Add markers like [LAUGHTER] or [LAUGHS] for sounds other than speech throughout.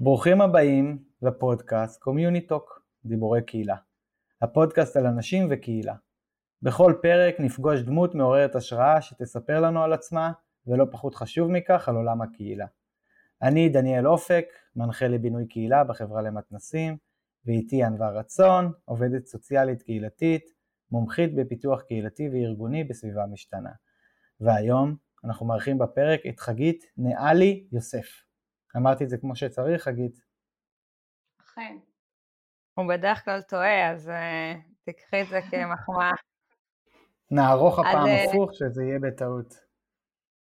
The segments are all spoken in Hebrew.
ברוכים הבאים לפודקאסט CommuniTalk, דיבורי קהילה. הפודקאסט על אנשים וקהילה. בכל פרק נפגוש דמות מעוררת השראה שתספר לנו על עצמה, ולא פחות חשוב מכך, על עולם הקהילה. אני דניאל אופק, מנחה לבינוי קהילה בחברה למתנסים, ואיתי ענווה רצון, עובדת סוציאלית קהילתית, מומחית בפיתוח קהילתי וארגוני בסביבה משתנה. והיום אנחנו מארחים בפרק את חגית נאלי יוסף. אמרתי את זה כמו שצריך, חגית? אכן. הוא בדרך כלל טועה, אז uh, תקחי את זה כמחמאה. נערוך הפעם אז, הפוך, שזה יהיה בטעות.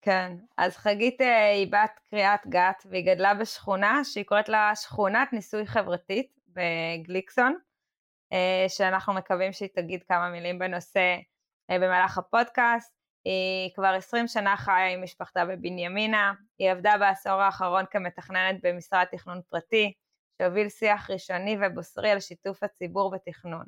כן, אז חגית אה, היא בת קריאת גת, והיא גדלה בשכונה שהיא קוראת לה שכונת ניסוי חברתית בגליקסון, אה, שאנחנו מקווים שהיא תגיד כמה מילים בנושא במהלך הפודקאסט. היא כבר 20 שנה חיה עם משפחתה בבנימינה, היא עבדה בעשור האחרון כמתכננת במשרד תכנון פרטי, שהוביל שיח ראשוני ובוסרי על שיתוף הציבור בתכנון.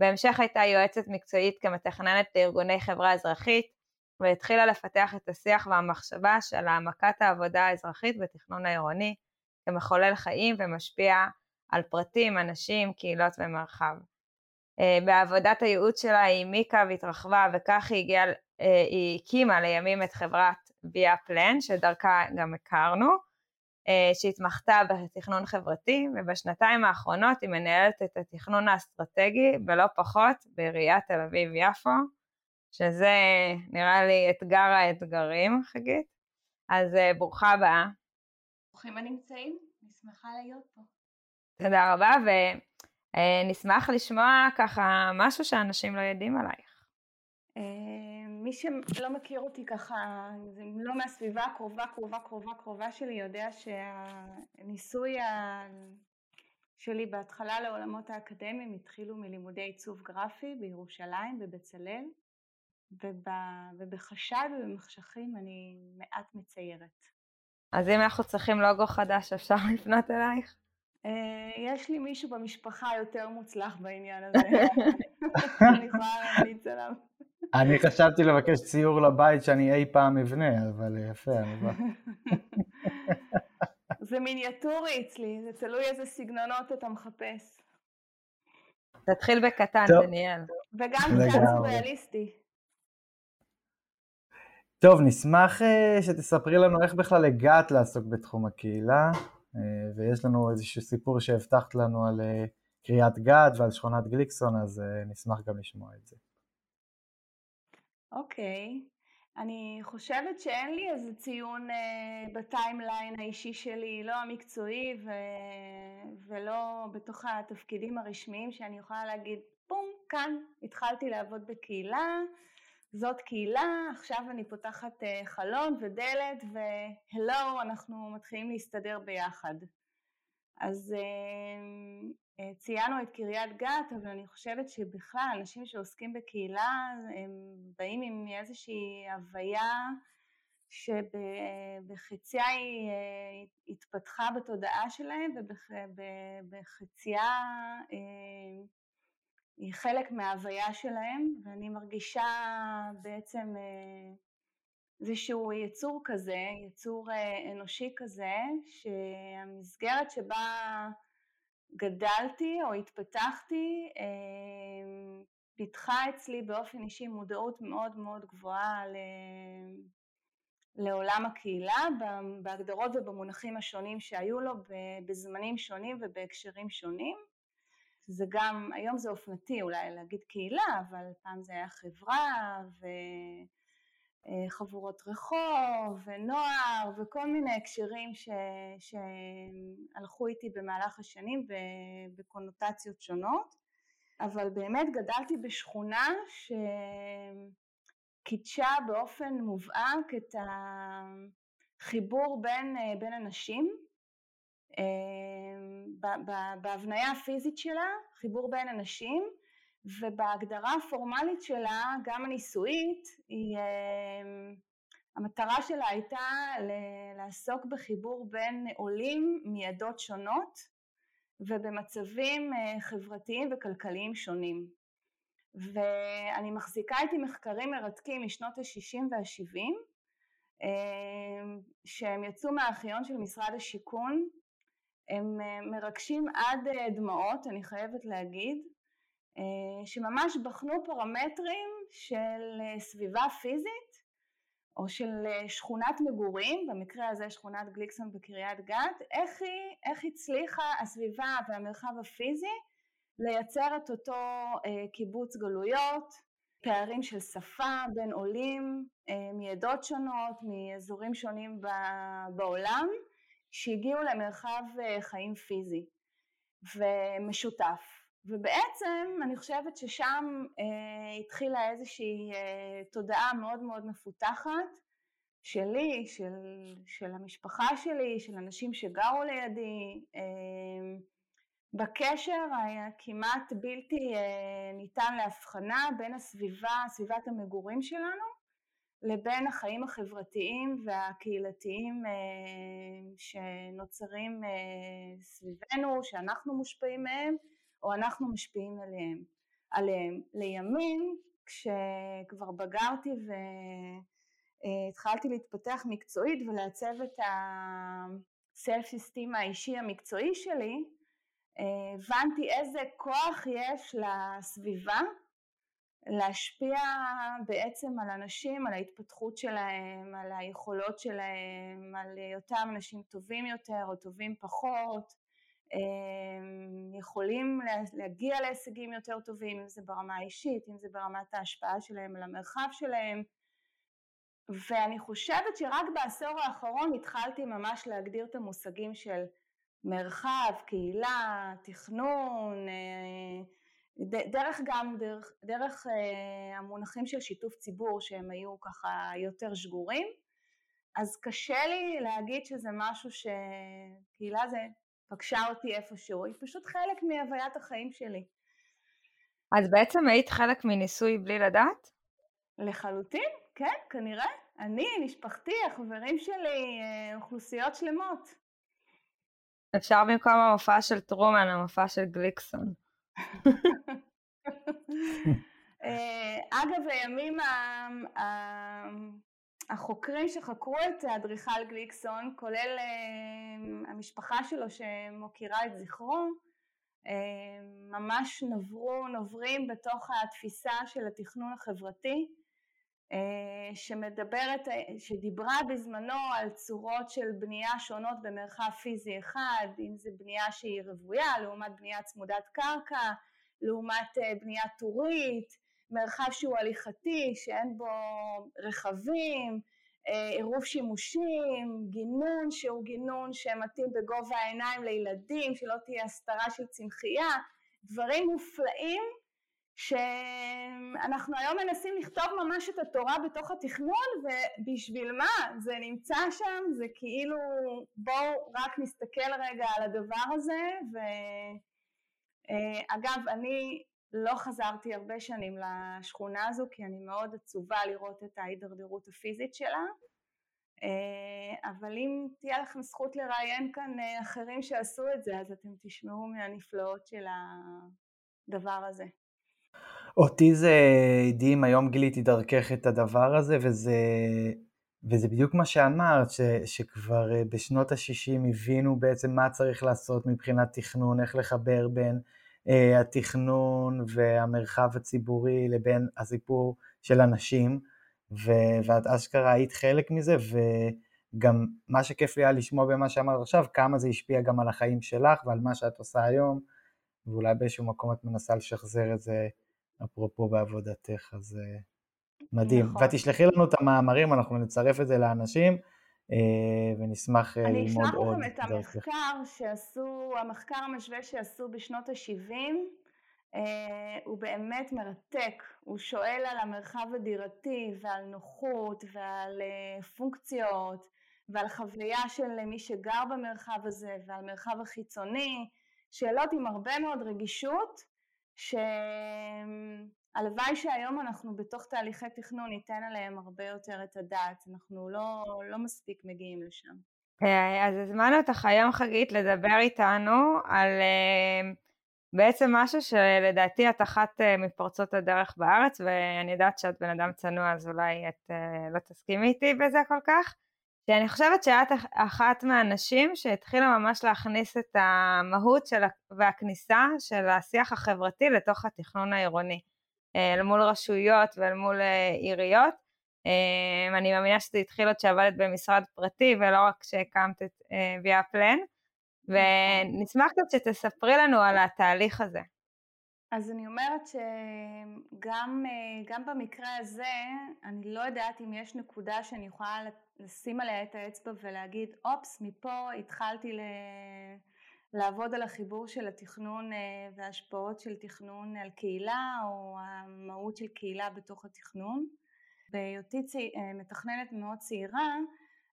בהמשך הייתה יועצת מקצועית כמתכננת לארגוני חברה אזרחית, והתחילה לפתח את השיח והמחשבה של העמקת העבודה האזרחית בתכנון העירוני, כמחולל חיים ומשפיע על פרטים, אנשים, קהילות ומרחב. אה, בעבודת הייעוץ שלה היא העמיקה והתרחבה וכך היא הגיעה, אה, היא הקימה לימים את חברת ויה פלן שדרכה גם הכרנו, אה, שהתמחתה בתכנון חברתי ובשנתיים האחרונות היא מנהלת את התכנון האסטרטגי ולא פחות בעיריית תל אביב-יפו, שזה נראה לי אתגר האתגרים, חגית. אז ברוכה הבאה. ברוכים הנמצאים, אני שמחה להיות פה. תודה רבה, ו... אה, לשמוע ככה משהו שאנשים לא יודעים עלייך. אה, מי שלא מכיר אותי ככה, לא מהסביבה הקרובה, קרובה, קרובה, קרובה שלי, יודע שהניסוי שלי בהתחלה לעולמות האקדמיים התחילו מלימודי עיצוב גרפי בירושלים, בבצלאל, ובחשד ובמחשכים אני מעט מציירת. אז אם אנחנו צריכים לוגו חדש, אפשר [LAUGHS] לפנות אלייך? אה, יש לי מישהו במשפחה יותר מוצלח בעניין הזה, [LAUGHS] אני יכולה להמליץ עליו. אני חשבתי לבקש ציור לבית שאני אי פעם אבנה, אבל יפה, אני בא. [LAUGHS] זה מיניאטורי אצלי, זה תלוי איזה סגנונות אתה מחפש. תתחיל בקטן, דניאל. וגם קצת סוריאליסטי. טוב, נשמח אה, שתספרי לנו איך בכלל הגעת לעסוק בתחום הקהילה, אה, ויש לנו איזשהו סיפור שהבטחת לנו על אה, קריית גת ועל שכונת גליקסון, אז נשמח גם לשמוע את זה. אוקיי, okay. אני חושבת שאין לי איזה ציון בטיימליין האישי שלי, לא המקצועי ו... ולא בתוך התפקידים הרשמיים שאני יכולה להגיד, בום, כאן התחלתי לעבוד בקהילה, זאת קהילה, עכשיו אני פותחת אה, חלון ודלת והלו, אנחנו מתחילים להסתדר ביחד. אז אה, אה, ציינו את קריית גת, אבל אני חושבת שבכלל אנשים שעוסקים בקהילה הם באים עם איזושהי הוויה שבחציה היא התפתחה בתודעה שלהם ובחציה היא חלק מההוויה שלהם, ואני מרגישה בעצם אה, איזשהו יצור כזה, יצור אה, אנושי כזה, שהמסגרת שבה גדלתי או התפתחתי אה, פיתחה אצלי באופן אישי מודעות מאוד מאוד גבוהה ל... לעולם הקהילה בהגדרות ובמונחים השונים שהיו לו בזמנים שונים ובהקשרים שונים. זה גם, היום זה אופנתי אולי להגיד קהילה, אבל פעם זה היה חברה וחבורות רחוב ונוער וכל מיני הקשרים ש, שהלכו איתי במהלך השנים בקונוטציות שונות, אבל באמת גדלתי בשכונה שקידשה באופן מובהק את החיבור בין, בין אנשים בהבניה הפיזית שלה, חיבור בין אנשים, ובהגדרה הפורמלית שלה, גם הניסויית, היא, אמ, המטרה שלה הייתה לעסוק בחיבור בין עולים מעדות שונות, ובמצבים חברתיים וכלכליים שונים. ואני מחזיקה איתי מחקרים מרתקים משנות ה-60 וה-70 שהם יצאו מהארכיון של משרד השיכון, הם מרגשים עד דמעות, אני חייבת להגיד, שממש בחנו פרמטרים של סביבה פיזית או של שכונת מגורים, במקרה הזה שכונת גליקסון בקריית גת, איך היא, איך הצליחה הסביבה והמרחב הפיזי לייצר את אותו קיבוץ גלויות, פערים של שפה בין עולים מעדות שונות, מאזורים שונים בעולם, שהגיעו למרחב חיים פיזי ומשותף. ובעצם אני חושבת ששם אה, התחילה איזושהי אה, תודעה מאוד מאוד מפותחת שלי, של, של המשפחה שלי, של אנשים שגרו לידי, אה, בקשר היה כמעט בלתי אה, ניתן להבחנה בין הסביבה, סביבת המגורים שלנו, לבין החיים החברתיים והקהילתיים אה, שנוצרים אה, סביבנו, שאנחנו מושפעים מהם, או אנחנו משפיעים עליהם. עליהם. לימים, כשכבר בגרתי והתחלתי להתפתח מקצועית ולעצב את הסלף-אסטים האישי המקצועי שלי, הבנתי איזה כוח יש לסביבה להשפיע בעצם על אנשים, על ההתפתחות שלהם, על היכולות שלהם, על היותם אנשים טובים יותר או טובים פחות, יכולים להגיע להישגים יותר טובים, אם זה ברמה האישית, אם זה ברמת ההשפעה שלהם על המרחב שלהם, ואני חושבת שרק בעשור האחרון התחלתי ממש להגדיר את המושגים של מרחב, קהילה, תכנון, דרך גם, דרך, דרך המונחים של שיתוף ציבור שהם היו ככה יותר שגורים, אז קשה לי להגיד שזה משהו שקהילה זה פגשה אותי איפשהו, היא פשוט חלק מהוויית החיים שלי. אז בעצם היית חלק מניסוי בלי לדעת? לחלוטין, כן, כנראה. אני, משפחתי, החברים שלי, אה, אוכלוסיות שלמות. אפשר במקום המופע של טרומן, המופע של גליקסון. אה, אגב, הימים החוקרים שחקרו את אדריכל גליקסון, כולל אה, המשפחה שלו שמוקירה את זכרו, אה, ממש נברו, נוברים בתוך התפיסה של התכנון החברתי, שמדברת, שדיברה בזמנו על צורות של בנייה שונות במרחב פיזי אחד, אם זה בנייה שהיא רוויה לעומת בנייה צמודת קרקע, לעומת בנייה טורית, מרחב שהוא הליכתי, שאין בו רכבים, אה, עירוב שימושים, גינון שהוא גינון שמתאים בגובה העיניים לילדים, שלא תהיה הסתרה של צמחייה, דברים מופלאים שאנחנו היום מנסים לכתוב ממש את התורה בתוך התכנון ובשביל מה? זה נמצא שם, זה כאילו בואו רק נסתכל רגע על הדבר הזה ואגב אה, אני לא חזרתי הרבה שנים לשכונה הזו כי אני מאוד עצובה לראות את ההידרדרות הפיזית שלה אה, אבל אם תהיה לכם זכות לראיין כאן אה, אחרים שעשו את זה אז אתם תשמעו מהנפלאות של הדבר הזה. אותי זה הדהים, היום גיליתי דרכך את הדבר הזה וזה, וזה בדיוק מה שאמרת, ש, שכבר אה, בשנות ה-60 הבינו בעצם מה צריך לעשות מבחינת תכנון, איך לחבר בין אה, התכנון והמרחב הציבורי לבין הסיפור של אנשים, ו- ואת אשכרה היית חלק מזה, וגם מה שכיף לי היה לשמוע במה שאמרת עכשיו, כמה זה השפיע גם על החיים שלך ועל מה שאת עושה היום, ואולי באיזשהו מקום את מנסה לשחזר את זה, אפרופו בעבודתך, אז אה, מדהים. נכון. ותשלחי לנו את המאמרים, אנחנו נצרף את זה לאנשים. אה, ונשמח אה, ללמוד עוד. אני אשלח לכם את המחקר שעשו, המחקר המשווה שעשו בשנות ה-70, אה, הוא באמת מרתק, הוא שואל על המרחב הדירתי ועל נוחות ועל פונקציות ועל חוויה של מי שגר במרחב הזה ועל מרחב החיצוני, שאלות עם הרבה מאוד רגישות, ש... הלוואי שהיום אנחנו בתוך תהליכי תכנון ניתן עליהם הרבה יותר את הדעת, אנחנו לא, לא מספיק מגיעים לשם. אז הזמנו אותך היום חגית לדבר איתנו על בעצם משהו שלדעתי את אחת מפורצות הדרך בארץ ואני יודעת שאת בן אדם צנוע אז אולי את לא תסכימי איתי בזה כל כך. שאני חושבת שאת אחת מהנשים שהתחילה ממש להכניס את המהות של, והכניסה של השיח החברתי לתוך התכנון העירוני, אה, אל מול רשויות ואל מול אה, עיריות. אה, אני מאמינה שזה התחיל עוד שעבדת במשרד פרטי ולא רק שהקמת את ויה פלן, ונשמח קצת שתספרי לנו על התהליך הזה. אז אני אומרת שגם במקרה הזה, אני לא יודעת אם יש נקודה שאני יכולה לשים עליה את האצבע ולהגיד, אופס, מפה התחלתי ל... לעבוד על החיבור של התכנון אה, וההשפעות של תכנון על קהילה או המהות של קהילה בתוך התכנון. בהיותי צי... אה, מתכננת מאוד צעירה,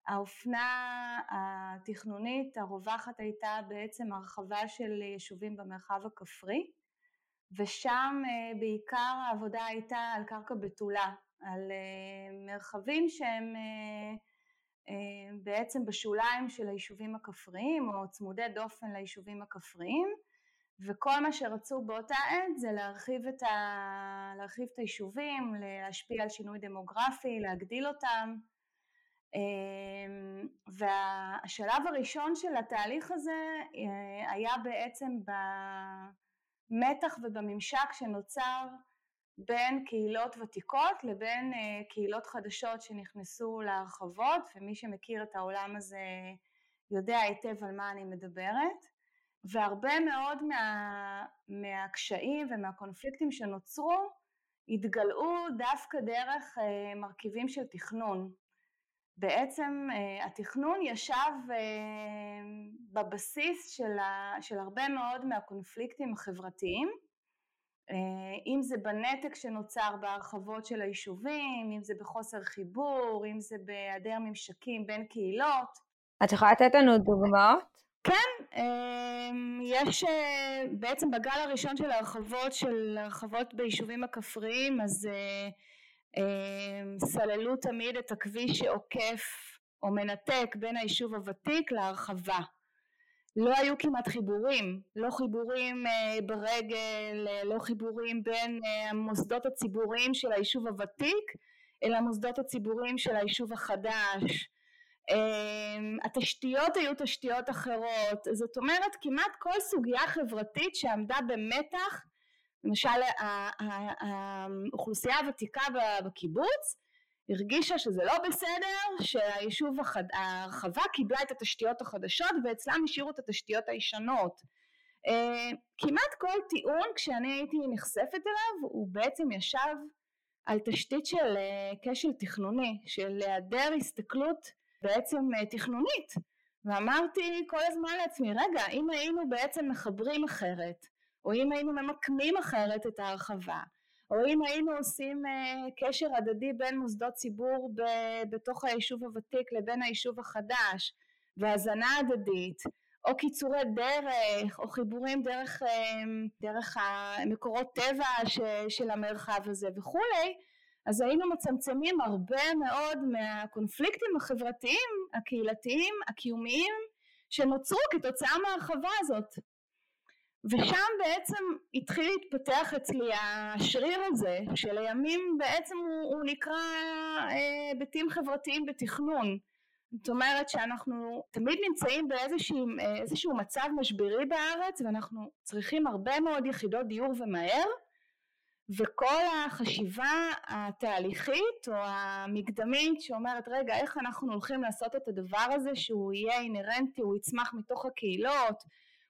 האופנה התכנונית הרווחת הייתה בעצם הרחבה של יישובים במרחב הכפרי, ושם אה, בעיקר העבודה הייתה על קרקע בתולה, על מרחבים שהם אה, בעצם בשוליים של היישובים הכפריים או צמודי דופן ליישובים הכפריים וכל מה שרצו באותה עת זה להרחיב את, ה... להרחיב את היישובים, להשפיע על שינוי דמוגרפי, להגדיל אותם. אה, והשלב הראשון של התהליך הזה אה, היה בעצם במתח ובממשק שנוצר בין קהילות ותיקות לבין אה, קהילות חדשות שנכנסו להרחבות ומי שמכיר את העולם הזה יודע היטב על מה אני מדברת והרבה מאוד מה, מהקשיים ומהקונפליקטים שנוצרו התגלעו דווקא דרך אה, מרכיבים של תכנון. בעצם אה, התכנון ישב בבסיס של, ה, של הרבה מאוד מהקונפליקטים החברתיים אה, אם זה בנתק שנוצר בהרחבות של היישובים, אם זה בחוסר חיבור, אם זה בהיעדר ממשקים בין קהילות. את יכולה לתת לנו דוגמאות? כן, אה, יש אה, בעצם בגל הראשון של ההרחבות של הרחבות ביישובים הכפריים אז סללו תמיד את הכביש שעוקף או מנתק בין היישוב הוותיק להרחבה לא היו כמעט חיבורים, לא חיבורים אה, ברגל, אה, לא חיבורים בין אה, המוסדות הציבוריים של היישוב הוותיק אלא המוסדות הציבוריים של היישוב החדש. התשתיות היו תשתיות אחרות, זאת אומרת כמעט כל סוגיה חברתית שעמדה במתח, למשל האוכלוסייה הוותיקה בקיבוץ הרגישה שזה לא בסדר, שהיישוב החד... ההרחבה קיבלה את התשתיות החדשות ואצלם השאירו את התשתיות הישנות. Uh, כמעט כל טיעון כשאני הייתי נחשפת אליו הוא בעצם ישב על תשתית של uh, כשל תכנוני, של היעדר הסתכלות בעצם uh, תכנונית ואמרתי כל הזמן לעצמי רגע אם היינו בעצם מחברים אחרת או אם היינו ממקמים אחרת את ההרחבה או אם היינו עושים uh, קשר הדדי בין מוסדות ציבור בתוך היישוב הוותיק לבין היישוב החדש והזנה הדדית או קיצורי דרך או חיבורים דרך, uh, דרך המקורות טבע ש- של המרחב הזה וכולי אז היינו מצמצמים הרבה מאוד מהקונפליקטים החברתיים הקהילתיים הקיומיים שנוצרו כתוצאה מההרחבה הזאת ושם בעצם התחיל להתפתח אצלי השריר הזה שלימים בעצם הוא, הוא נקרא אה, היבטים חברתיים בתכנון זאת אומרת שאנחנו תמיד נמצאים באיזשהו מצב משברי בארץ ואנחנו צריכים הרבה מאוד יחידות דיור ומהר וכל החשיבה התהליכית או המקדמית שאומרת רגע איך אנחנו הולכים לעשות את הדבר הזה שהוא יהיה אינהרנטי הוא יצמח מתוך הקהילות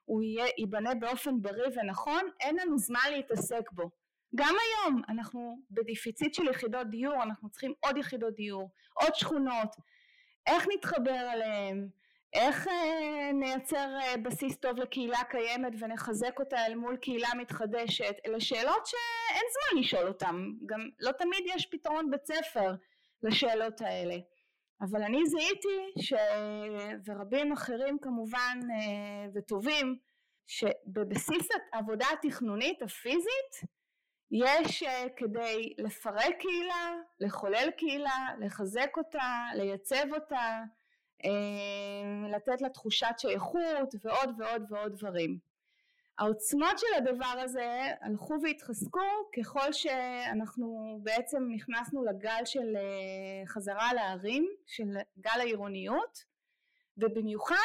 הוא יהיה, ייבנה באופן בריא ונכון, אין לנו זמן להתעסק בו. גם היום אנחנו בדיפיציט של יחידות דיור, אנחנו צריכים עוד יחידות דיור, עוד שכונות, איך נתחבר אליהם, איך אה, נייצר אה, בסיס טוב לקהילה קיימת ונחזק אותה אל מול קהילה מתחדשת, אלה שאלות שאין זמן לשאול אותן, גם לא תמיד יש פתרון בית ספר לשאלות האלה. אבל אני זיהיתי, ש... ורבים אחרים כמובן אה, וטובים, שבבסיס העבודה התכנונית הפיזית יש אה, כדי לפרק קהילה, לחולל קהילה, לחזק אותה, לייצב אותה, לתת לה תחושת שייכות ועוד ועוד ועוד דברים. העוצמות של הדבר הזה הלכו והתחזקו ככל שאנחנו בעצם נכנסנו לגל של חזרה לערים, של גל העירוניות, ובמיוחד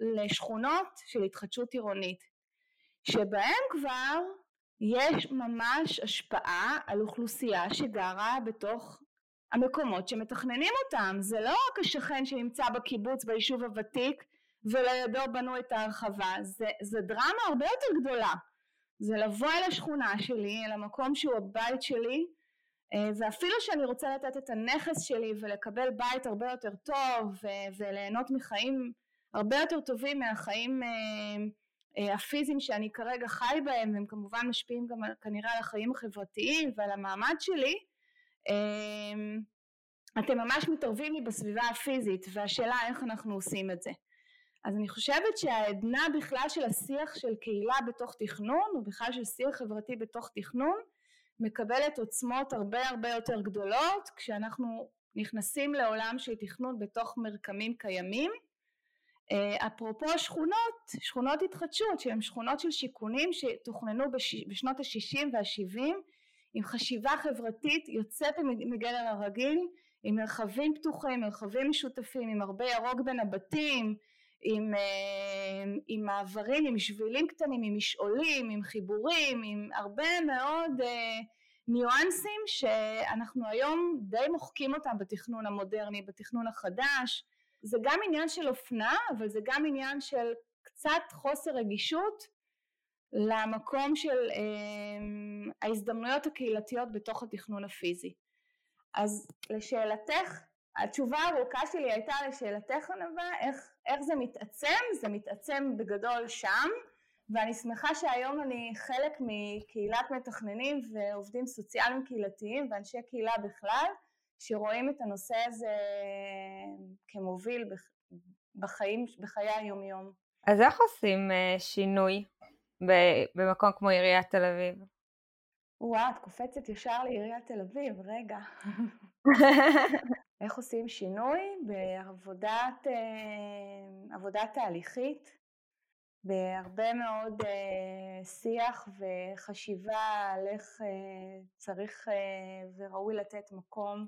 לשכונות של התחדשות עירונית, שבהם כבר יש ממש השפעה על אוכלוסייה שגרה בתוך המקומות שמתכננים אותם. זה לא רק השכן שנמצא בקיבוץ ביישוב הוותיק ולידו בנו את ההרחבה, זה, זה דרמה הרבה יותר גדולה. זה לבוא אל השכונה שלי, אל המקום שהוא הבית שלי, אה, ואפילו שאני רוצה לתת את הנכס שלי ולקבל בית הרבה יותר טוב וליהנות מחיים הרבה יותר טובים מהחיים אה, אה, הפיזיים שאני כרגע חי בהם, והם כמובן משפיעים גם כנראה על החיים החברתיים ועל המעמד שלי, אתם ממש מתערבים לי בסביבה הפיזית, והשאלה איך אנחנו עושים את זה. אז אני חושבת שהעדנה בכלל של השיח של קהילה בתוך תכנון, ובכלל של שיח חברתי בתוך תכנון, מקבלת עוצמות הרבה הרבה יותר גדולות כשאנחנו נכנסים לעולם של תכנון בתוך מרקמים קיימים. אה, אפרופו שכונות, שכונות התחדשות שהן שכונות של שיכונים שתוכננו בשנות ה-60 וה-70 עם חשיבה חברתית יוצאת מגדר הרגיל, עם מרחבים פתוחים, מרחבים משותפים, עם הרבה ירוק בין הבתים, עם, אה, עם מעברים, עם שבילים קטנים, עם משעולים, עם חיבורים, עם הרבה מאוד אה, ניואנסים שאנחנו היום די מוחקים אותם בתכנון המודרני, בתכנון החדש. זה גם עניין של אופנה, אבל זה גם עניין של קצת חוסר רגישות למקום של אה, ההזדמנויות הקהילתיות בתוך התכנון הפיזי. אז לשאלתך, התשובה הארוכה שלי הייתה לשאלתך ענווה, איך, איך זה מתעצם? זה מתעצם בגדול שם, ואני שמחה שהיום אני חלק מקהילת מתכננים ועובדים סוציאליים קהילתיים ואנשי קהילה בכלל, שרואים את הנושא הזה כמוביל בחיים, בחיי היומיום. אז איך עושים אה, שינוי במקום כמו עיריית תל אביב? וואו, את קופצת ישר לעיריית תל אביב, רגע. [LAUGHS] איך עושים שינוי? בעבודת אה, תהליכית, בהרבה מאוד אה, שיח וחשיבה על איך אה, צריך וראוי לתת מקום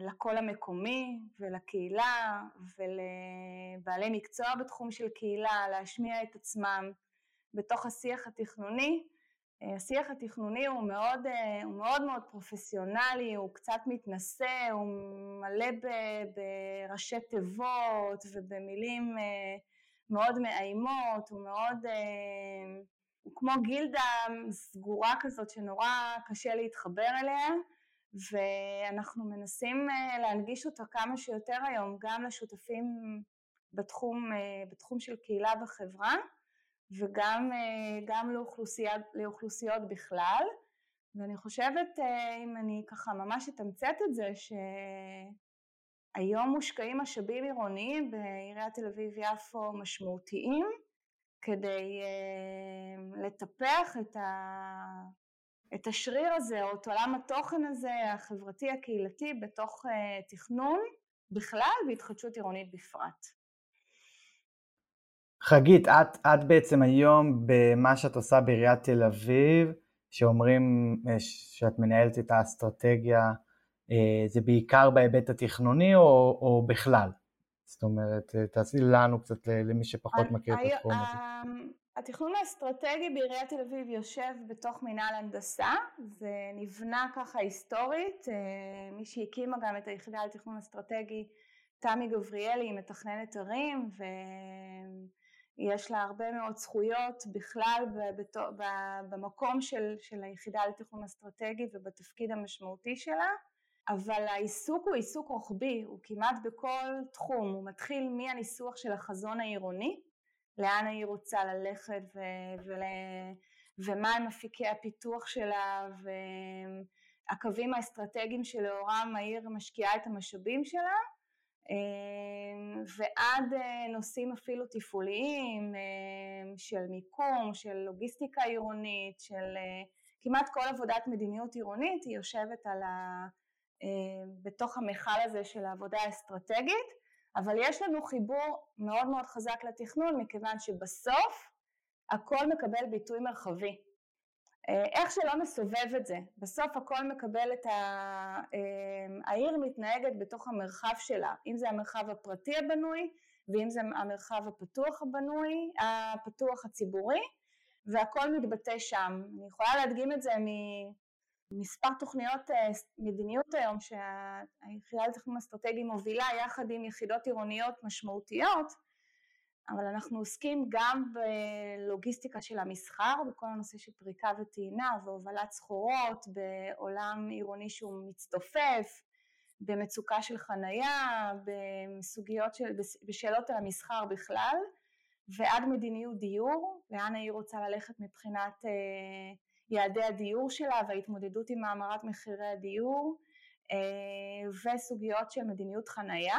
לקול המקומי ולקהילה ולבעלי מקצוע בתחום של קהילה להשמיע את עצמם בתוך השיח התכנוני השיח התכנוני הוא מאוד, אה, הוא מאוד מאוד פרופסיונלי, הוא קצת מתנשא, הוא מלא בראשי תיבות ובמילים אה, מאוד מאיימות, הוא מאוד, אה, הוא כמו גילדה סגורה כזאת שנורא קשה להתחבר אליה ואנחנו מנסים להנגיש אותה כמה שיותר היום גם לשותפים בתחום, בתחום של קהילה וחברה וגם אה, לאוכלוסייה, לאוכלוסיות בכלל. ואני חושבת, אה, אם אני ככה ממש אתמצת את זה, שהיום מושקעים משאבים עירוניים בעיריית תל אביב-יפו משמעותיים כדי אה, לטפח את, ה... את השריר הזה, או את עולם התוכן הזה, החברתי הקהילתי, בתוך תכנון בכלל והתחדשות עירונית בפרט. חגית, את, את בעצם היום במה שאת עושה בעיריית תל אביב, שאומרים אה, שאת מנהלת את האסטרטגיה, אה, זה בעיקר בהיבט התכנוני או, או בכלל? זאת אומרת, אה, תעשי לנו קצת, למי שפחות מכיר את התחום הזה. התכנון האסטרטגי בעיריית תל אביב יושב בתוך מינהל הנדסה, זה נבנה ככה היסטורית, מי שהקימה גם את היחידה לתכנון אסטרטגי, תמי גבריאלי, מתכננת ערים, ו... יש לה הרבה מאוד זכויות בכלל במקום של, של היחידה לתכנון אסטרטגי ובתפקיד המשמעותי שלה, אבל העיסוק הוא עיסוק רוחבי, הוא כמעט בכל תחום, הוא מתחיל מהניסוח של החזון העירוני, לאן העיר רוצה ללכת ו, ול, ומה הם אפיקי הפיתוח שלה והקווים האסטרטגיים שלאורם העיר משקיעה את המשאבים שלה, ועד אה, נושאים אפילו תפעוליים אמ, של מיקום, של לוגיסטיקה עירונית, של אה, כמעט כל עבודת מדיניות עירונית היא יושבת על ה... אמ, בתוך המכל הזה של העבודה האסטרטגית אבל יש לנו חיבור מאוד מאוד חזק לתכנון מכיוון שבסוף הכל מקבל ביטוי מרחבי. אה, איך שלא נסובב את זה, בסוף הכל מקבל את ה... אה, העיר מתנהגת בתוך המרחב שלה, אם זה המרחב הפרטי הבנוי ואם זה המרחב הפתוח הבנוי, הפתוח הציבורי, והכל מתבטא שם. אני יכולה להדגים את זה ממספר תוכניות אה, מדיניות היום שהיחידה לתכנון אסטרטגי מובילה יחד עם יחידות עירוניות משמעותיות, אבל אנחנו עוסקים גם בלוגיסטיקה של המסחר, בכל הנושא של פריקה וטעינה והובלת סחורות בעולם עירוני שהוא מצטופף, במצוקה של חנייה, בסוגיות של, בשאלות על המסחר בכלל, ועד מדיניות דיור, לאן העיר רוצה ללכת מבחינת אה, יעדי הדיור שלה וההתמודדות עם האמרת מחירי הדיור, אה, וסוגיות של מדיניות חנייה.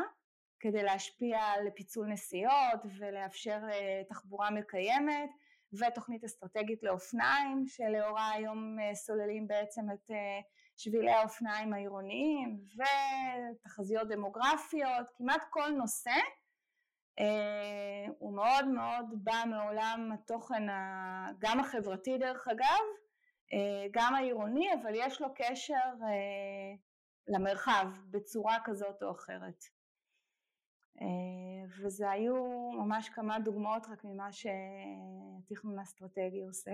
כדי להשפיע על פיצול נסיעות ולאפשר אה, תחבורה מקיימת ותוכנית אסטרטגית לאופניים שלאורה היום אה, סוללים בעצם את אה, שבילי האופניים העירוניים ותחזיות דמוגרפיות, כמעט כל נושא הוא מאוד מאוד בא מעולם התוכן גם החברתי דרך אגב, גם העירוני, אבל יש לו קשר למרחב בצורה כזאת או אחרת. אה, וזה היו ממש כמה דוגמאות רק ממה שהתכנון האסטרטגי עושה.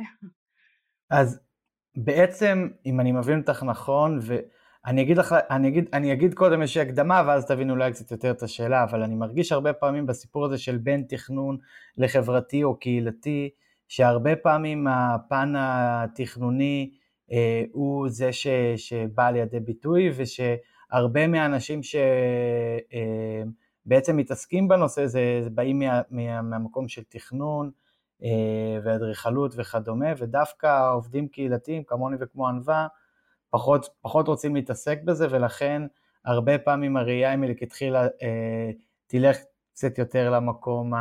אז בעצם, אם אני מבין אותך נכון, ואני אגיד לך, אני אגיד, אני אגיד קודם איזושהי הקדמה ואז תבין אולי קצת יותר את השאלה, אבל אני מרגיש הרבה פעמים בסיפור הזה של בין תכנון לחברתי או קהילתי, שהרבה פעמים הפן התכנוני אה, הוא זה ש, שבא לידי ביטוי, ושהרבה מהאנשים ש... אה, בעצם מתעסקים בנושא, זה, זה באים מה, מה, מהמקום של תכנון אה, ואדריכלות וכדומה, ודווקא עובדים קהילתיים כמוני וכמו ענווה, פחות, פחות רוצים להתעסק בזה, ולכן הרבה פעמים הראייה היא מלכתחילה אה, תלך קצת יותר למקום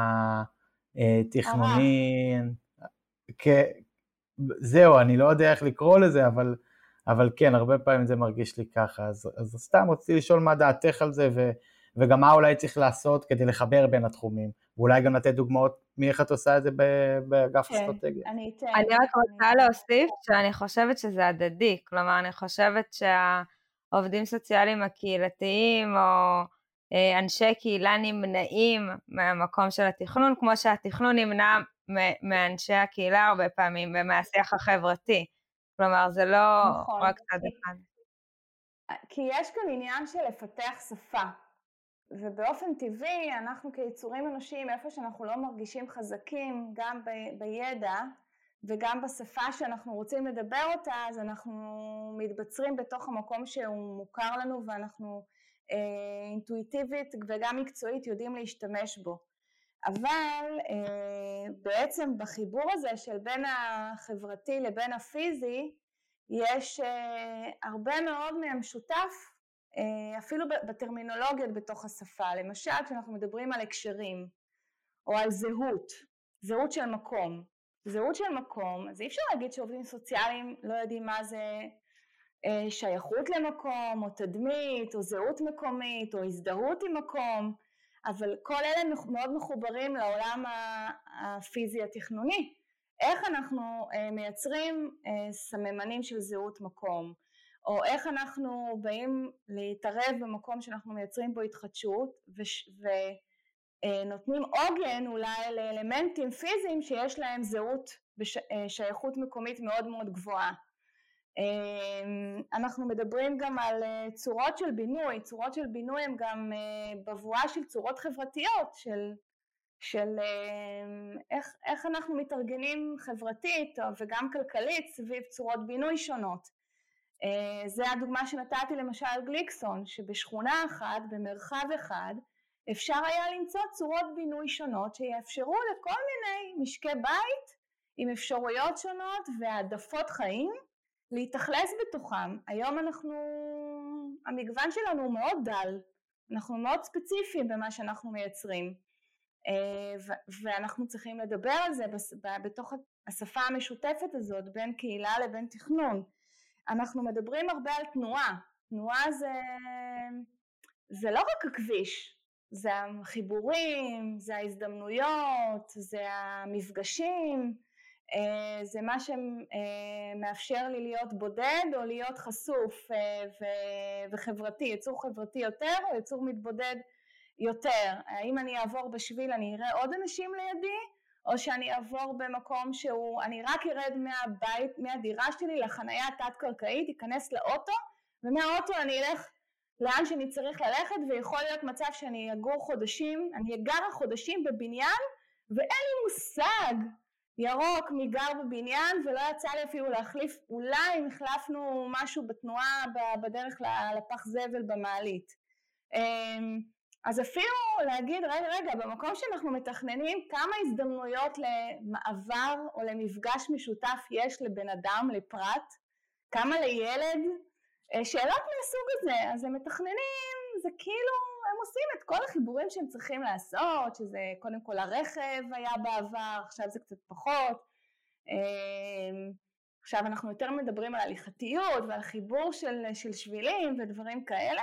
התכנוני. כ... זהו, אני לא יודע איך לקרוא לזה, אבל, אבל כן, הרבה פעמים זה מרגיש לי ככה. אז, אז סתם רציתי לשאול מה דעתך על זה, ו... וגם מה אולי צריך לעשות כדי לחבר בין התחומים, ואולי גם לתת דוגמאות מאיך את עושה את זה באגף כן, אסטרטגיה. אני אתן. אני רק רוצה. להוסיף שאני חושבת שזה הדדי, כלומר אני חושבת שהעובדים סוציאליים הקהילתיים או אה, אנשי קהילה נמנעים מהמקום של התכנון, כמו שהתכנון נמנע מאנשי הקהילה הרבה פעמים ומהשיח החברתי. כלומר, זה לא נכון. רק צד אחד. כי יש כאן עניין של לפתח שפה. ובאופן טבעי אנחנו כיצורים אנושיים איפה שאנחנו לא מרגישים חזקים גם ב- בידע וגם בשפה שאנחנו רוצים לדבר אותה אז אנחנו מתבצרים בתוך המקום שהוא מוכר לנו ואנחנו אה, אינטואיטיבית וגם מקצועית יודעים להשתמש בו. אבל אה, בעצם בחיבור הזה של בין החברתי לבין הפיזי יש אה, הרבה מאוד מהמשותף אפילו בטרמינולוגיות בתוך השפה, למשל כשאנחנו מדברים על הקשרים או על זהות, זהות של מקום, זהות של מקום, אז אי אפשר להגיד שעובדים סוציאליים לא יודעים מה זה אה, שייכות למקום או תדמית או זהות מקומית או הזדהות עם מקום, אבל כל אלה מאוד מחוברים לעולם הפיזי התכנוני. איך אנחנו אה, מייצרים סממנים של זהות מקום, או איך אנחנו באים להתערב במקום שאנחנו מייצרים בו התחדשות וש, ונותנים עוגן אולי לאלמנטים פיזיים שיש להם זהות ושייכות מקומית מאוד מאוד גבוהה. אמ, אנחנו מדברים גם על אה, צורות של בינוי, צורות של בינוי הן גם אה, בבואה של צורות חברתיות, של, של איך, איך אנחנו מתארגנים חברתית וגם כלכלית סביב צורות בינוי שונות. אה, זה הדוגמה שנתתי למשל גליקסון, שבשכונה אחת, במרחב אחד, אפשר היה למצוא צורות בינוי שונות שיאפשרו לכל מיני משקי בית עם אפשרויות שונות והעדפות חיים להתאכלס בתוכם. היום אנחנו, המגוון שלנו הוא מאוד דל, אנחנו מאוד ספציפיים במה שאנחנו מייצרים אה, ואנחנו צריכים לדבר על זה בתוך השפה המשותפת הזאת בין קהילה לבין תכנון. אנחנו מדברים הרבה על תנועה, תנועה זה, זה לא רק הכביש, זה החיבורים, זה ההזדמנויות, זה המפגשים, אה, זה מה שמאפשר לי להיות בודד או להיות חשוף וחברתי, יצור חברתי יותר או יצור מתבודד יותר. האם אני אעבור בשביל אני אראה עוד אנשים לידי או שאני אעבור במקום שהוא, אני רק ארד מהבית, מהדירה שלי לחנייה תת-קרקעית, אכנס לאוטו, ומהאוטו אני אלך לאן שאני צריך ללכת, ויכול להיות מצב שאני אגור חודשים, אני אגר חודשים בבניין, ואין לי מושג ירוק מגר בבניין, ולא יצא לי אפילו להחליף, אולי אם החלפנו משהו בתנועה בדרך לפח זבל במעלית. אמ, אז אפילו להגיד, רגע, רגע, במקום שאנחנו מתכננים, כמה הזדמנויות למעבר או למפגש משותף יש לבן אדם, לפרט, כמה לילד, אה, שאלות מהסוג הזה, אז הם מתכננים, זה כאילו, הם עושים את כל החיבורים שהם צריכים לעשות, שזה קודם כל הרכב היה בעבר, עכשיו זה קצת פחות, אה, עכשיו אנחנו יותר מדברים על הליכתיות ועל חיבור של, של שבילים ודברים כאלה,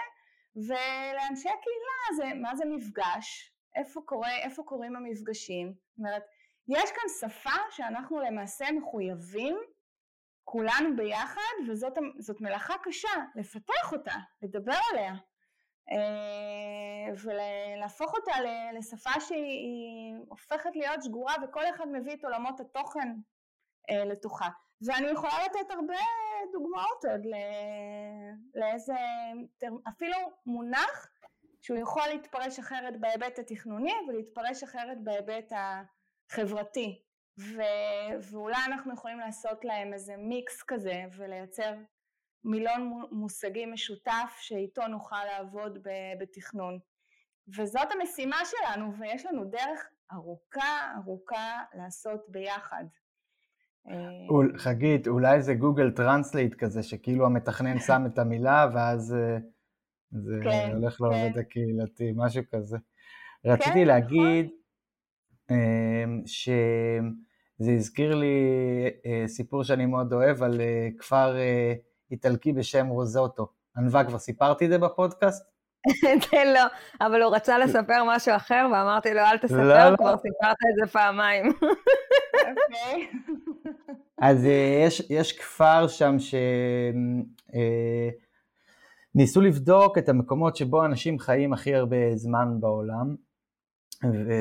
ולאנשי הקהילה זה, מה זה מפגש? איפה, קורה, איפה קורים המפגשים? זאת אומרת, יש כאן שפה שאנחנו למעשה מחויבים כולנו ביחד, וזאת מלאכה קשה, לפתח אותה, לדבר עליה, אה, ולהפוך אותה לשפה שהיא הופכת להיות שגורה וכל אחד מביא את עולמות התוכן אה, לתוכה. ואני יכולה לתת הרבה דוגמאות עוד לאיזה, אפילו מונח שהוא יכול להתפרש אחרת בהיבט התכנוני ולהתפרש אחרת בהיבט החברתי. ו, ואולי אנחנו יכולים לעשות להם איזה מיקס כזה ולייצר מילון מושגים משותף שאיתו נוכל לעבוד בתכנון. וזאת המשימה שלנו ויש לנו דרך ארוכה ארוכה לעשות ביחד. אה, חגית, אולי זה Google Translate כזה, שכאילו המתכנן [LAUGHS] שם את המילה ואז אה, זה כן, הולך כן. לעובד הקהילתי, משהו כזה. רציתי כן, להגיד נכון. אמ, שזה הזכיר לי אה, סיפור שאני מאוד אוהב על כפר איטלקי בשם רוזוטו. ענווה, כבר סיפרתי את זה בפודקאסט? [LAUGHS] כן, לא, אבל הוא רצה לספר משהו אחר, ואמרתי לו, אל תספר, לא, לא. כבר סיפרת את זה פעמיים. [LAUGHS] אז אה, יש, יש כפר שם שניסו אה, לבדוק את המקומות שבו אנשים חיים הכי הרבה זמן בעולם,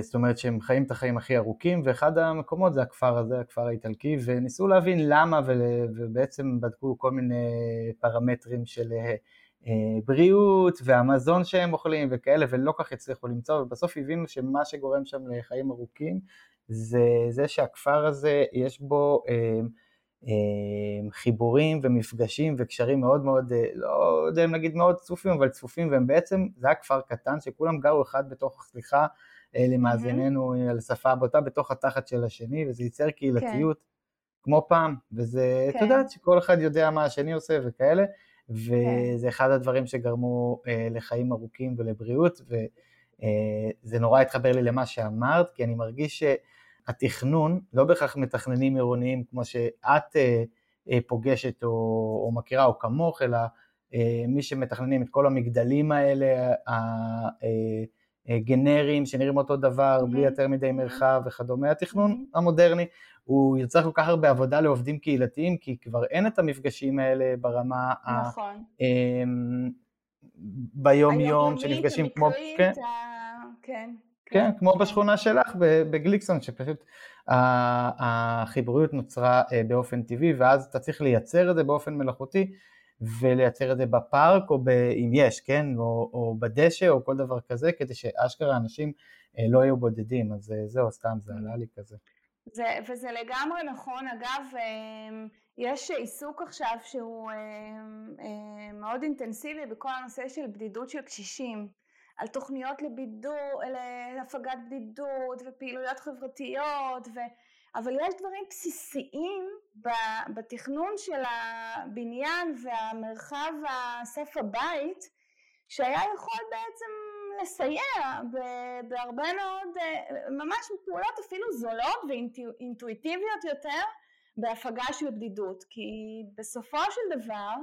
זאת אומרת שהם חיים את החיים הכי ארוכים, ואחד המקומות זה הכפר הזה, הכפר האיטלקי, וניסו להבין למה, ובעצם בדקו כל מיני פרמטרים של אה, בריאות והמזון שהם אוכלים וכאלה, ולא כך הצליחו למצוא, ובסוף הבינו שמה שגורם שם לחיים ארוכים זה זה שהכפר הזה יש בו אה, אה, חיבורים ומפגשים וקשרים מאוד מאוד, אה, לא יודע אם נגיד מאוד צפופים, אבל צפופים, והם בעצם, זה היה כפר קטן שכולם גרו אחד בתוך, סליחה אה, למאזיננו mm-hmm. על השפה הבוטה, בתוך התחת של השני, וזה ייצר קהילתיות. כן. כמו פעם, וזה, כן. את יודעת שכל אחד יודע מה השני עושה וכאלה, וזה אחד הדברים שגרמו אה, לחיים ארוכים ולבריאות, וזה אה, נורא התחבר לי למה שאמרת, כי אני מרגיש שהתכנון, לא בהכרח מתכננים עירוניים כמו שאת אה, פוגשת או, או מכירה או כמוך, אלא מי שמתכננים את כל המגדלים האלה, הגנריים שנראים אותו דבר, בלי יותר מדי מרחב וכדומה, התכנון המודרני הוא יוצר כל כך הרבה עבודה לעובדים קהילתיים, כי כבר אין את המפגשים האלה ברמה נכון. ה... אמ, ביום יום, שנפגשים כמו... כן. ה... כן. כן, כמו בשכונה שלך בגליקסון, שפשוט החיבוריות נוצרה אה, באופן טבעי, ואז אתה צריך לייצר את זה באופן מלאכותי, ולייצר את זה בפארק, או ב, אם יש, כן, או, או בדשא, או כל דבר כזה, כדי שאשכרה אנשים אה, לא יהיו בודדים, אז אה, זהו, סתם, זה עלה לי כזה. זה, וזה לגמרי נכון, אגב, אמ, יש עיסוק עכשיו שהוא אמ, אמ, מאוד אינטנסיבי בכל הנושא של בדידות של קשישים, על תוכניות לבידוד, להפגת בדידות ופעילויות חברתיות, ו... אבל יש דברים בסיסיים בתכנון של הבניין והמרחב הסף הבית שהיה יכול בעצם לסייע בהרבה מאוד, אה, ממש פעולות אפילו זולות ואינטואיטיביות יותר בהפגה של בדידות, כי בסופו של דבר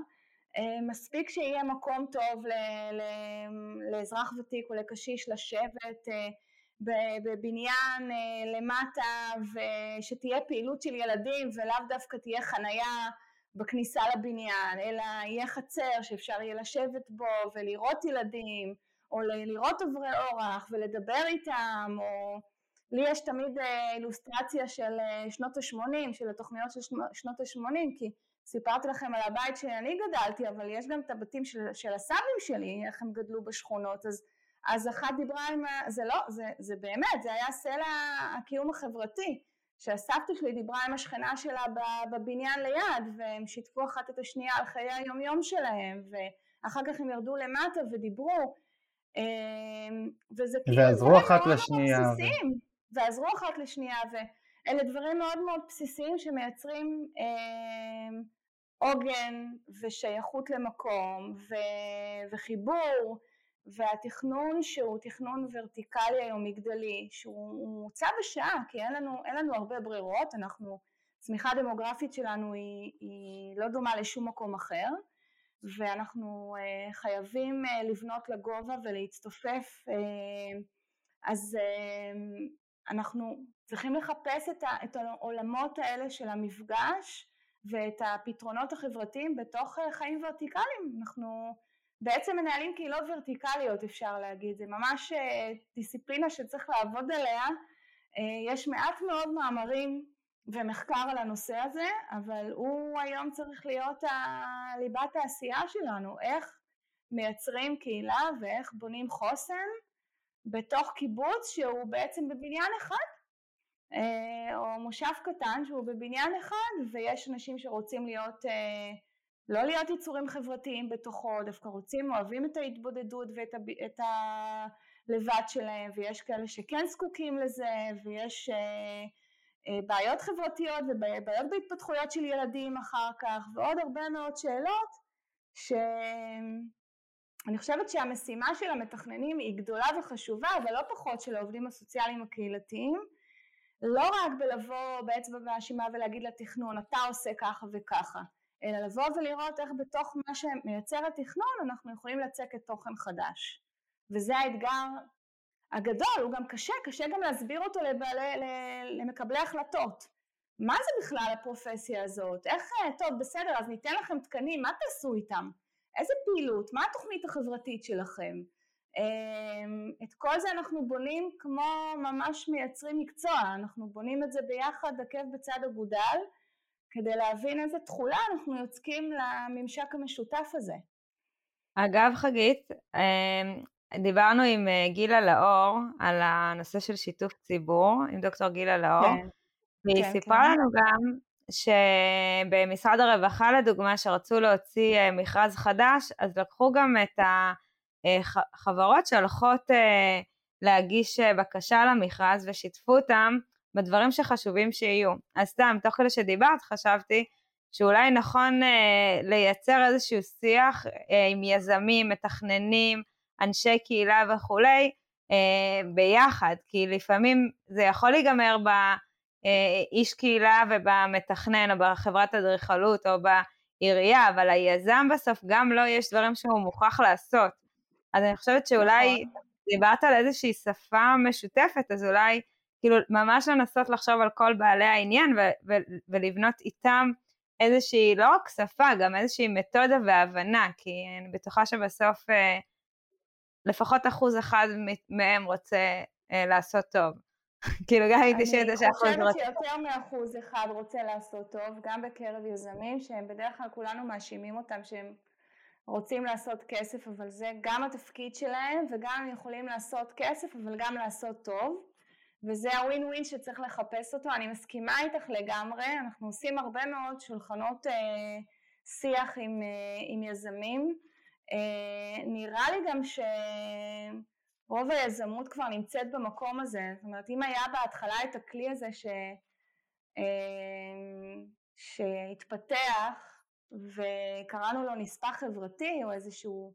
מספיק שיהיה מקום טוב לאזרח ותיק או לקשיש לשבת בבניין למטה ושתהיה פעילות של ילדים ולאו דווקא תהיה חנייה בכניסה לבניין, אלא יהיה חצר שאפשר יהיה לשבת בו ולראות ילדים, או לראות עוברי אורח ולדבר איתם, או לי יש תמיד אה, אילוסטרציה של אה, שנות ה-80, של התוכניות של שנות ה-80, כי סיפרתי לכם על הבית שאני גדלתי, אבל יש גם את הבתים של, של הסבים שלי, איך הם גדלו בשכונות, אז, אז אחת דיברה עם, זה לא, זה, זה באמת, זה היה סלע הקיום החברתי. שהסבתא שלי דיברה עם השכנה שלה בבניין ליד והם שיתפו אחת את השנייה על חיי היומיום שלהם ואחר כך הם ירדו למטה ודיברו אמ, וזה כאילו ועזרו אחת לשנייה בסיסיים, ועזרו אחת לשנייה ואלה דברים מאוד מאוד בסיסיים שמייצרים אמ, עוגן ושייכות למקום וחיבור והתכנון שהוא תכנון ורטיקלי היום מגדלי, שהוא צו השעה, כי אין לנו, אין לנו הרבה ברירות, אנחנו, צמיחה דמוגרפית שלנו היא, היא לא דומה לשום מקום אחר, ואנחנו uh, חייבים uh, לבנות לגובה ולהצטופף, uh, אז uh, אנחנו צריכים לחפש את, ה, את העולמות האלה של המפגש ואת הפתרונות החברתיים בתוך uh, חיים ורטיקליים, אנחנו בעצם מנהלים קהילות ורטיקליות אפשר להגיד, זה ממש אה, דיסציפלינה שצריך לעבוד עליה, אה, יש מעט מאוד מאמרים ומחקר על הנושא הזה, אבל הוא היום צריך להיות ליבת העשייה שלנו, איך מייצרים קהילה ואיך בונים חוסן בתוך קיבוץ שהוא בעצם בבניין אחד, אה, או מושב קטן שהוא בבניין אחד, ויש אנשים שרוצים להיות לא להיות יצורים חברתיים בתוכו, דווקא רוצים, אוהבים את ההתבודדות ואת הב... את הלבד שלהם, ויש כאלה שכן זקוקים לזה, ויש אה, אה, בעיות חברתיות ובעיות בהתפתחויות של ילדים אחר כך, ועוד הרבה מאוד שאלות, שאני חושבת שהמשימה של המתכננים היא גדולה וחשובה, אבל לא פחות של העובדים הסוציאליים הקהילתיים, לא רק בלבוא באצבע מאשימה ולהגיד לתכנון, אתה עושה ככה וככה, אלא לבוא ולראות איך בתוך מה שמייצר התכנון אנחנו יכולים לצקת תוכן חדש. וזה האתגר הגדול, הוא גם קשה, קשה גם להסביר אותו לבעלי, למקבלי החלטות. מה זה בכלל הפרופסיה הזאת? איך, טוב בסדר אז ניתן לכם תקנים, מה תעשו איתם? איזה פעילות? מה התוכנית החברתית שלכם? אמ, את כל זה אנחנו בונים כמו ממש מייצרים מקצוע, אנחנו בונים את זה ביחד עקב בצד אגודל כדי להבין איזה תכולה אנחנו יוצקים לממשק המשותף הזה. אגב חגית, אמ, דיברנו עם אה, גילה לאור על הנושא של שיתוף ציבור, עם דוקטור גילה לאור, כן, והיא כן, סיפרה כן. לנו גם שבמשרד הרווחה לדוגמה, שרצו להוציא אה, מכרז חדש, אז לקחו גם את החברות אה, שהולכות להגיש בקשה למכרז ושיתפו אותם בדברים שחשובים שיהיו. אז סתם, תוך כדי שדיברת חשבתי שאולי נכון אה, לייצר איזשהו שיח אה, עם יזמים, מתכננים, אנשי קהילה וכולי, אה, ביחד, כי לפעמים זה יכול להיגמר באיש אה, קהילה ובמתכנן או בחברת אדריכלות או בעירייה, אבל היזם בסוף גם לו לא יש דברים שהוא מוכרח לעשות. אז אני חושבת שאולי נכון. דיברת על איזושהי שפה משותפת, אז אולי כאילו ממש לנסות לחשוב על כל בעלי העניין ו- ו- ולבנות איתם איזושהי, לא רק שפה, גם איזושהי מתודה והבנה, כי אני בטוחה שבסוף אה, לפחות אחוז אחד מהם רוצה אה, לעשות טוב. [LAUGHS] כאילו גם אם תשאיר את השאחוז רוצה. אני חושבת שיותר מאחוז אחד רוצה לעשות טוב, גם בקרב יזמים, שהם בדרך כלל כולנו מאשימים אותם שהם רוצים לעשות כסף, אבל זה גם התפקיד שלהם, וגם הם יכולים לעשות כסף, אבל גם לעשות טוב. וזה הווין ווין שצריך לחפש אותו, אני מסכימה איתך לגמרי, אנחנו עושים הרבה מאוד שולחנות אה, שיח עם, אה, עם יזמים, אה, נראה לי גם שרוב היזמות כבר נמצאת במקום הזה, זאת אומרת אם היה בהתחלה את הכלי הזה ש, אה, שהתפתח וקראנו לו נספח חברתי או איזשהו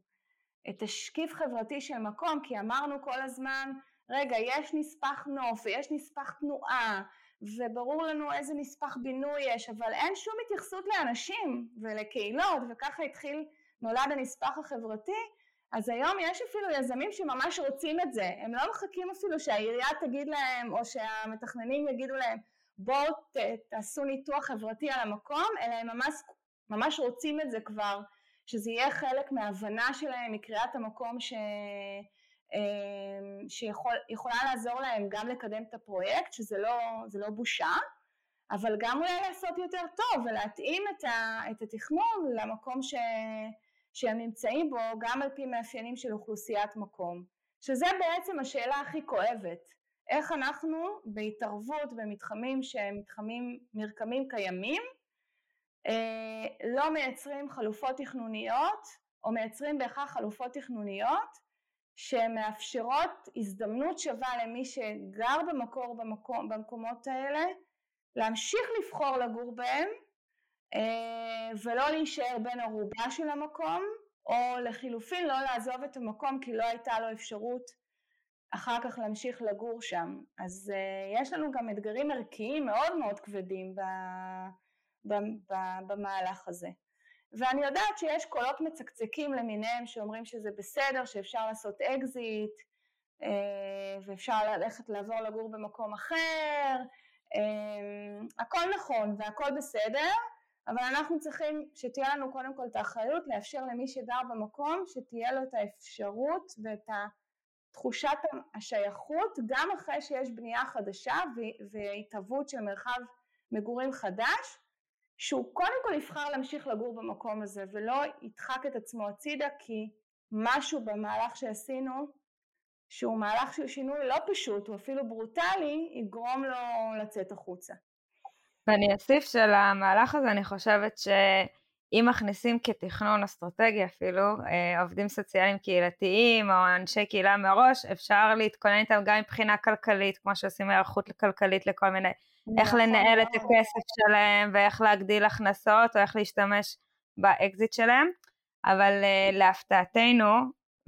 תשקיף חברתי של מקום, כי אמרנו כל הזמן רגע, יש נספח נוף ויש נספח תנועה, וברור לנו איזה נספח בינוי יש, אבל אין שום התייחסות לאנשים ולקהילות, וככה התחיל נולד הנספח החברתי, אז היום יש אפילו יזמים שממש רוצים את זה, הם לא מחכים אפילו שהעירייה תגיד להם או שהמתכננים יגידו להם בואו תעשו ניתוח חברתי על המקום, אלא הם ממש, ממש רוצים את זה כבר, שזה יהיה חלק מההבנה שלהם, מקריאת המקום ש... אמ, שיכולה לעזור להם גם לקדם את הפרויקט, שזה לא, לא בושה, אבל גם אולי לעשות יותר טוב ולהתאים את, ה, את התכנון למקום ש, שהם נמצאים בו, גם על פי מאפיינים של אוכלוסיית מקום. שזה בעצם השאלה הכי כואבת, איך אנחנו בהתערבות במתחמים שהם מתחמים, מרקמים קיימים, אה, לא מייצרים חלופות תכנוניות, או מייצרים בהכרח חלופות תכנוניות שמאפשרות הזדמנות שווה למי שגר במקור במקום, במקומות האלה להמשיך לבחור לגור בהם אה, ולא להישאר בן ערובה של המקום או לחילופין לא לעזוב את המקום כי לא הייתה לו אפשרות אחר כך להמשיך לגור שם. אז uh, יש לנו גם אתגרים ערכיים מאוד מאוד כבדים במהלך הזה. ואני יודעת שיש קולות מצקצקים למיניהם שאומרים שזה בסדר, שאפשר לעשות אקזיט, אה, ואפשר ללכת לעבור לגור במקום אחר, אה, הכל נכון והכל בסדר, אבל אנחנו צריכים שתהיה לנו קודם כל את האחריות לאפשר למי שגר במקום, שתהיה לו את האפשרות ואת תחושת השייכות, גם אחרי שיש בנייה חדשה והתהוות של מרחב מגורים חדש, שהוא קודם כל יבחר להמשיך לגור במקום הזה ולא ידחק את עצמו הצידה כי משהו במהלך שעשינו שהוא מהלך של שינוי לא פשוט, הוא אפילו ברוטלי, יגרום לו לצאת החוצה. ואני אוסיף שלמהלך הזה אני חושבת שאם מכניסים כתכנון אסטרטגי אפילו אה, עובדים סוציאליים קהילתיים או אנשי קהילה מראש, אפשר להתכונן איתם גם מבחינה כלכלית, כמו שעושים היערכות כלכלית לכל מיני איך נכון לנהל את הכסף שלהם ואיך להגדיל הכנסות או איך להשתמש באקזיט שלהם, אבל אה, להפתעתנו,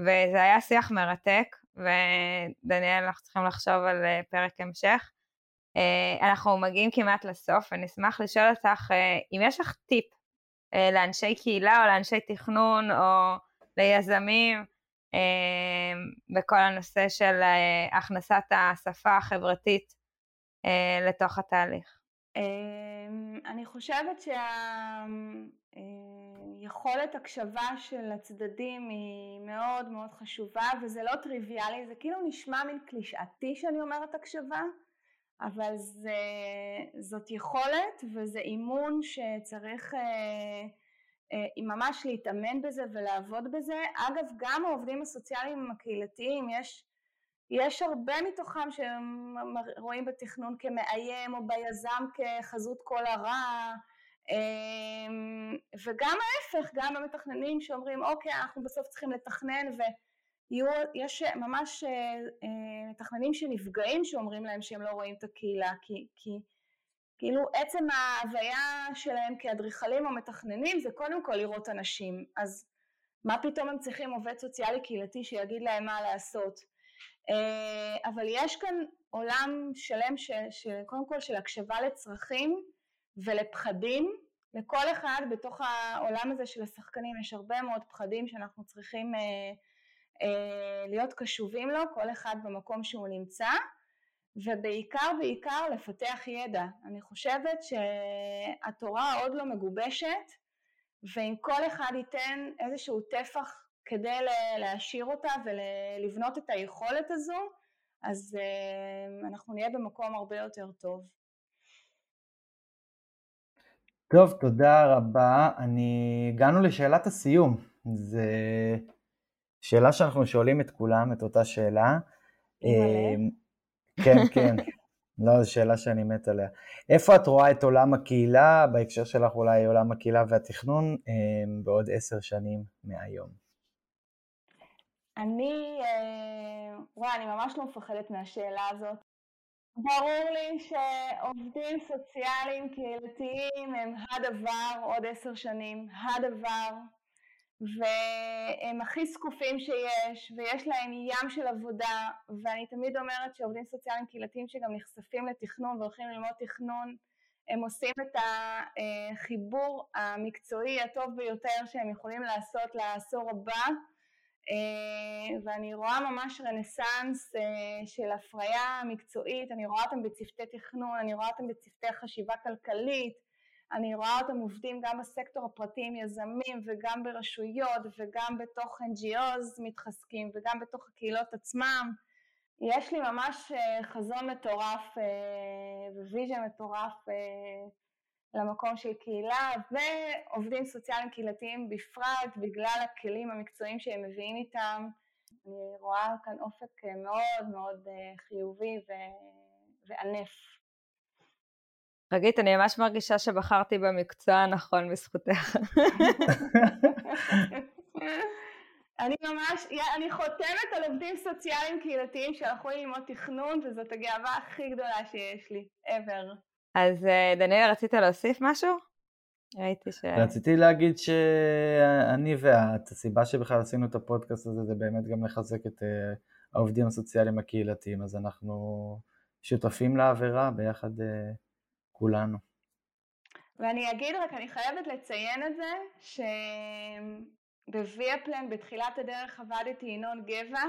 וזה היה שיח מרתק, ודניאל אנחנו צריכים לחשוב על אה, פרק המשך, אה, אנחנו מגיעים כמעט לסוף, אני אשמח לשאול אותך אם יש לך טיפ לאנשי קהילה או לאנשי תכנון או ליזמים בכל הנושא של הכנסת השפה החברתית אה, לתוך התהליך? אמ, אני חושבת שהיכולת אה, הקשבה של הצדדים היא מאוד מאוד חשובה וזה לא טריוויאלי, זה כאילו נשמע מין קלישאתי שאני אומרת הקשבה, אבל זה, זאת יכולת וזה אימון שצריך אה, ממש להתאמן בזה ולעבוד בזה. אגב, גם העובדים הסוציאליים הקהילתיים יש יש הרבה מתוכם שרואים בתכנון כמאיים או ביזם כחזות כל הרע. אמ, וגם ההפך, גם המתכננים שאומרים אוקיי אנחנו בסוף צריכים לתכנן ויש ממש אה, אה, מתכננים שנפגעים שאומרים להם שהם לא רואים את הקהילה כי, כי כאילו עצם ההוויה שלהם כאדריכלים או מתכננים זה קודם כל לראות אנשים. אז מה פתאום הם צריכים עובד סוציאלי קהילתי שיגיד להם מה לעשות אבל יש כאן עולם שלם שקודם כל של הקשבה לצרכים ולפחדים, לכל אחד בתוך העולם הזה של השחקנים יש הרבה מאוד פחדים שאנחנו צריכים אה, אה, להיות קשובים לו, כל אחד במקום שהוא נמצא, ובעיקר בעיקר לפתח ידע. אני חושבת שהתורה עוד לא מגובשת, ואם כל אחד ייתן איזשהו טפח כדי להשאיר אותה ולבנות את היכולת הזו, אז אה, אנחנו נהיה במקום הרבה יותר טוב. טוב, תודה רבה. אני... הגענו לשאלת הסיום. זו שאלה שאנחנו שואלים את כולם, את אותה שאלה. אה, כן, כן. [LAUGHS] לא, זו שאלה שאני מת עליה. איפה את רואה את עולם הקהילה, בהקשר שלך אולי עולם הקהילה והתכנון, אה, בעוד עשר שנים מהיום? אני, אה, וואי, אני ממש לא מפחדת מהשאלה הזאת. ברור לי שעובדים סוציאליים קהילתיים הם הדבר עוד עשר שנים, הדבר, והם הכי זקופים שיש, ויש להם ים של עבודה, ואני תמיד אומרת שעובדים סוציאליים קהילתיים שגם נחשפים לתכנון והולכים ללמוד תכנון, הם עושים את החיבור המקצועי הטוב ביותר שהם יכולים לעשות לעשור הבא, ואני רואה ממש רנסאנס של הפריה מקצועית, אני רואה אותם בצוותי תכנון, אני רואה אותם בצוותי חשיבה כלכלית, אני רואה אותם עובדים גם בסקטור הפרטי עם יזמים וגם ברשויות וגם בתוך NGOs מתחזקים וגם בתוך הקהילות עצמם. יש לי ממש אה, חזון מטורף אה, ו vision מטורף אה, למקום של קהילה ועובדים סוציאליים קהילתיים בפרט בגלל הכלים המקצועיים שהם מביאים איתם. אני רואה כאן אופק מאוד מאוד חיובי וענף. חגית, אני ממש מרגישה שבחרתי במקצוע הנכון בזכותך. אני ממש, אני חותמת על עובדים סוציאליים קהילתיים שהלכו ללמוד תכנון, וזאת הגאווה הכי גדולה שיש לי, ever. אז אה, דניאל, רצית להוסיף משהו? ראיתי ש... רציתי להגיד שאני ואת, הסיבה שבכלל עשינו את הפודקאסט הזה זה באמת גם לחזק את אה, העובדים הסוציאליים הקהילתיים, אז אנחנו שותפים לעבירה ביחד אה, כולנו. ואני אגיד רק, אני חייבת לציין את זה, שבוויאפלן בתחילת הדרך עבדתי ינון גבע,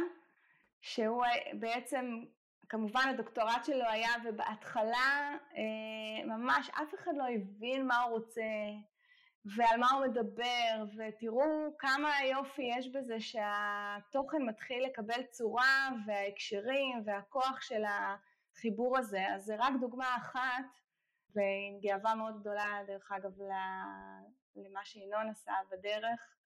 שהוא בעצם, כמובן הדוקטורט שלו היה, ובהתחלה אה, ממש אף אחד לא הבין מה הוא רוצה ועל מה הוא מדבר, ותראו כמה יופי יש בזה שהתוכן מתחיל לקבל צורה וההקשרים והכוח של החיבור הזה. אז זה רק דוגמה אחת ועם גאווה מאוד גדולה, דרך אגב, למה שינון עשה בדרך,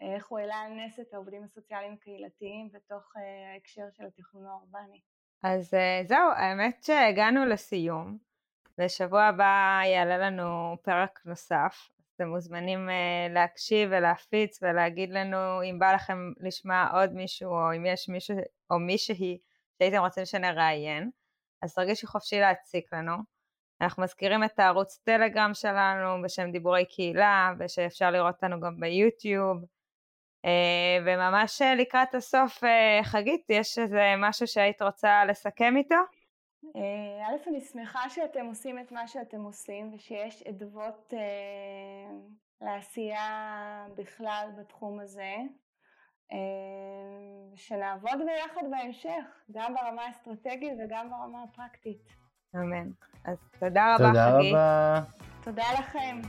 איך הוא העלה על נס את העובדים הסוציאליים הקהילתיים בתוך אה, ההקשר של התכנון האורבני. אז אה, זהו, האמת שהגענו לסיום, ושבוע הבא יעלה לנו פרק נוסף. אתם מוזמנים אה, להקשיב ולהפיץ ולהגיד לנו אם בא לכם לשמוע עוד מישהו, או אם יש מישהו או מישהי שהייתם רוצים שנראיין, אז תרגישו חופשי להציק לנו. אנחנו מזכירים את הערוץ טלגרם שלנו בשם דיבורי קהילה ושאפשר לראות אותנו גם ביוטיוב וממש לקראת הסוף אה, חגית יש איזה משהו שהיית רוצה לסכם איתו? אה, א', אני שמחה שאתם עושים את מה שאתם עושים ושיש אדוות לעשייה בכלל בתחום הזה. שנעבוד ביחד בהמשך, גם ברמה האסטרטגית וגם ברמה הפרקטית. אמן. אז תודה רבה, תודה חגית. תודה רבה. תודה לכם.